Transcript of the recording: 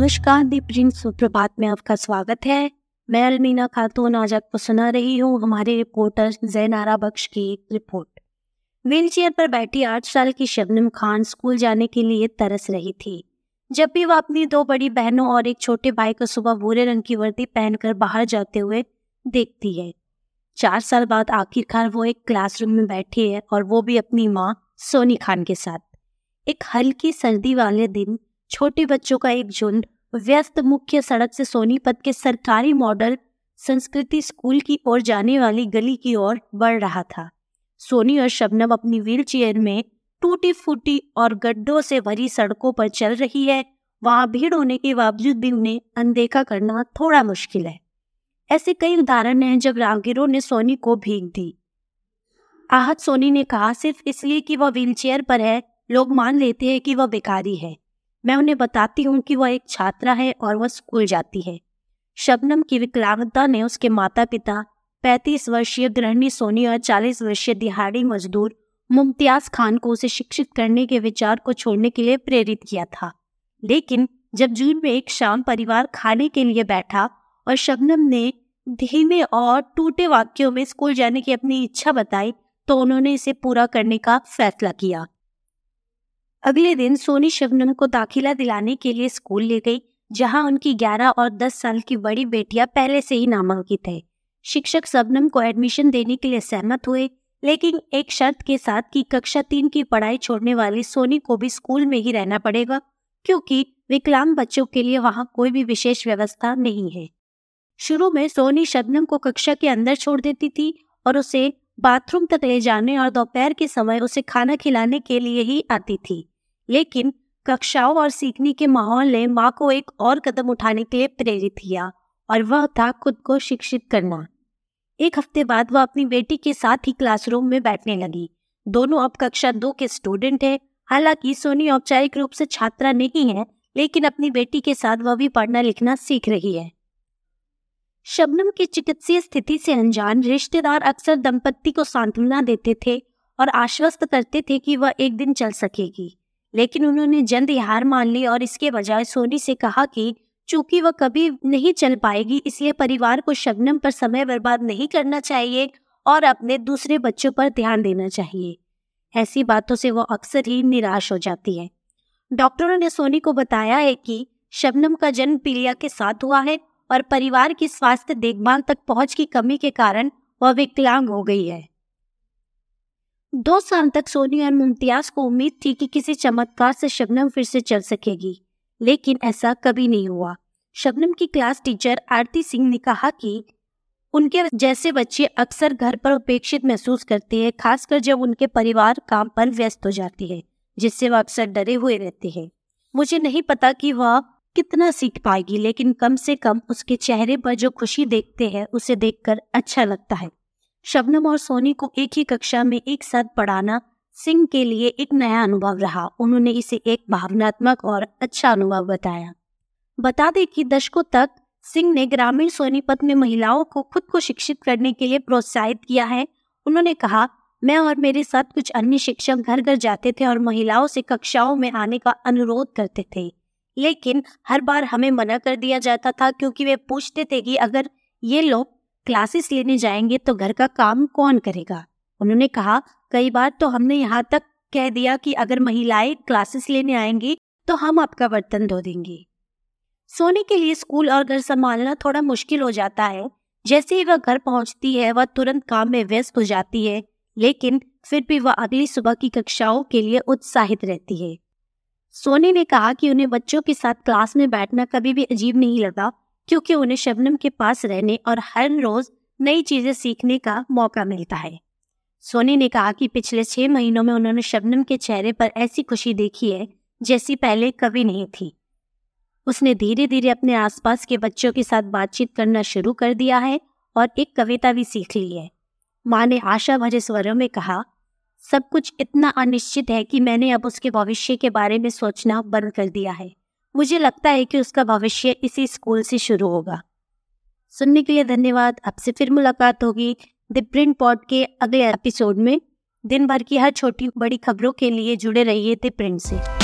नमस्कार दी प्रिंट सुप्रभात में आपका स्वागत है। मैं अलमीना खातून, आज आपको सुना रही हूँ हमारे रिपोर्टर जैन आरा बख्श की एक रिपोर्ट। व्हील चेयर पर बैठी आठ साल की शबनम खान स्कूल जाने के लिए तरस रही थी। जब भी वह अपनी दो बड़ी बहनों और एक छोटे भाई को सुबह भूरे रंग की वर्दी पहनकर बाहर जाते हुए देखती है। चार साल बाद आखिरकार वो एक क्लासरूम में बैठी है और वो भी अपनी माँ, सोनी खान के साथ। एक हल्की सर्दी वाले दिन छोटे बच्चों का एक झुंड, व्यस्त मुख्य सड़क से सोनीपत के सरकारी मॉडल संस्कृति स्कूल की ओर जाने वाली गली की ओर बढ़ रहा था। सोनी और शबनम अपनी व्हील चेयर में टूटी फूटी और गड्ढों से भरी सड़कों पर चल रही है। वहाँ भीड़ होने के बावजूद भी उन्हें अनदेखा करना थोड़ा मुश्किल है। ऐसे कई उदाहरण हैं जब राहगीरों ने सोनी को भीग दी। आहत सोनी ने कहा, सिर्फ़ इसलिए कि वह व्हीलचेयर पर है, लोग मान लेते हैं कि वह बेकारी है। मैं उन्हें बताती हूँ कि वह एक छात्रा है और वह स्कूल जाती है। शबनम की विकलांगता ने उसके माता पिता पैंतीस वर्षीय गृहिणी सोनी और चालीस वर्षीय दिहाड़ी मजदूर मुमतियाज खान को उसे शिक्षित करने के विचार को छोड़ने के लिए प्रेरित किया था। लेकिन जब जून में एक शाम परिवार खाने के लिए बैठा और शबनम ने धीमे और टूटे वाक्यों में स्कूल जाने की अपनी इच्छा बताई तो उन्होंने इसे पूरा करने का फैसला किया। अगले दिन सोनी शबनम को दाखिला दिलाने के लिए स्कूल ले गई, जहाँ उनकी 11 और 10 साल की बड़ी बेटियाँ पहले से ही नामांकित है। शिक्षक शबनम को एडमिशन देने के लिए सहमत हुए, लेकिन एक शर्त के साथ कि कक्षा तीन की पढ़ाई छोड़ने वाली सोनी को भी स्कूल में ही रहना पड़ेगा, क्योंकि विकलांग बच्चों के लिए वहाँ कोई भी विशेष व्यवस्था नहीं है। शुरू में सोनी शबनम को कक्षा के अंदर छोड़ देती थी और उसे बाथरूम तक ले जाने और दोपहर के समय उसे खाना खिलाने के लिए ही आती थी। लेकिन कक्षाओं और सीखने के माहौल ने माँ को एक और कदम उठाने के लिए प्रेरित किया, और वह था खुद को शिक्षित करना। एक हफ़्ते बाद वह अपनी बेटी के साथ ही क्लासरूम में बैठने लगी। दोनों अब कक्षा दो के स्टूडेंट है। हालाँकि सोनी औपचारिक रूप से छात्रा नहीं है, लेकिन अपनी बेटी के साथ वह भी पढ़ना लिखना सीख रही है। शबनम की चिकित्सीय स्थिति से अनजान रिश्तेदार अक्सर दंपत्ति को सांत्वना देते थे और आश्वस्त करते थे कि वह एक दिन चल सकेगी। लेकिन उन्होंने जल्द हार मान ली और इसके बजाय सोनी से कहा कि चूँकि वह कभी नहीं चल पाएगी, इसलिए परिवार को शबनम पर समय बर्बाद नहीं करना चाहिए और अपने दूसरे बच्चों पर ध्यान देना चाहिए। ऐसी बातों से वो अक्सर ही निराश हो जाती है। डॉक्टरों ने सोनी को बताया है कि शबनम का जन्म पीलिया के साथ हुआ है और परिवार की स्वास्थ्य देखभाल तक पहुँच की कमी के कारण वह विकलांग हो गई है। दो साल तक सोनी और मुमतियाज को उम्मीद थी कि किसी चमत्कार से शबनम फिर से चल सकेगी, लेकिन ऐसा कभी नहीं हुआ। शबनम की क्लास टीचर आरती सिंह ने कहा कि उनके जैसे बच्चे अक्सर घर पर उपेक्षित महसूस करते हैं, खासकर जब उनके परिवार काम पर व्यस्त हो जाती है, जिससे वह अक्सर डरे हुए रहते हैं। मुझे नहीं पता कि वह कितना सीख पाएगी, लेकिन कम से कम उसके चेहरे पर जो खुशी देखते हैं, उसे देखकर अच्छा लगता है। शबनम और सोनी को एक ही कक्षा में एक साथ पढ़ाना सिंह के लिए एक नया अनुभव रहा। उन्होंने इसे एक भावनात्मक और अच्छा अनुभव बताया। बता दें कि दशकों तक सिंह ने ग्रामीण सोनीपत में महिलाओं को खुद को शिक्षित करने के लिए प्रोत्साहित किया है। उन्होंने कहा, मैं और मेरे साथ कुछ अन्य शिक्षक घर घर जाते थे और महिलाओं से कक्षाओं में आने का अनुरोध करते थे। लेकिन हर बार हमें मना कर दिया जाता था क्योंकि वे पूछते थे कि अगर ये लोग क्लासेस लेने जाएँगे तो घर का काम कौन करेगा? उन्होंने कहा, कई बार तो हमने यहाँ तक कह दिया कि अगर महिलाएँ क्लासेस लेने आएँगी तो हम आपका बर्तन धो देंगे। सोनी के लिए स्कूल और घर संभालना थोड़ा मुश्किल हो जाता है। जैसे ही वह घर पहुँचती है, वह तुरंत काम में व्यस्त हो जाती है, लेकिन फिर भी वह अगली सुबह की कक्षाओं के लिए उत्साहित रहती है। सोनी ने कहा कि उन्हें बच्चों के साथ क्लास में बैठना कभी भी अजीब नहीं लगा। क्योंकि उन्हें शबनम के पास रहने और हर रोज नई चीज़ें सीखने का मौका मिलता है। सोनी ने कहा कि पिछले छह महीनों में उन्होंने शबनम के चेहरे पर ऐसी खुशी देखी है, जैसी पहले कभी नहीं थी। उसने धीरे धीरे अपने आसपास के बच्चों के साथ बातचीत करना शुरू कर दिया है और एक कविता भी सीख ली है। माँ ने आशा भरे स्वरों में कहा, सब कुछ इतना अनिश्चित है कि मैंने अब उसके भविष्य के बारे में सोचना बंद कर दिया है। मुझे लगता है कि उसका भविष्य इसी स्कूल से शुरू होगा। सुनने के लिए धन्यवाद। आपसे फिर मुलाकात होगी द प्रिंट पॉड के अगले एपिसोड में। दिन भर की हर छोटी बड़ी खबरों के लिए जुड़े रहिए द प्रिंट से।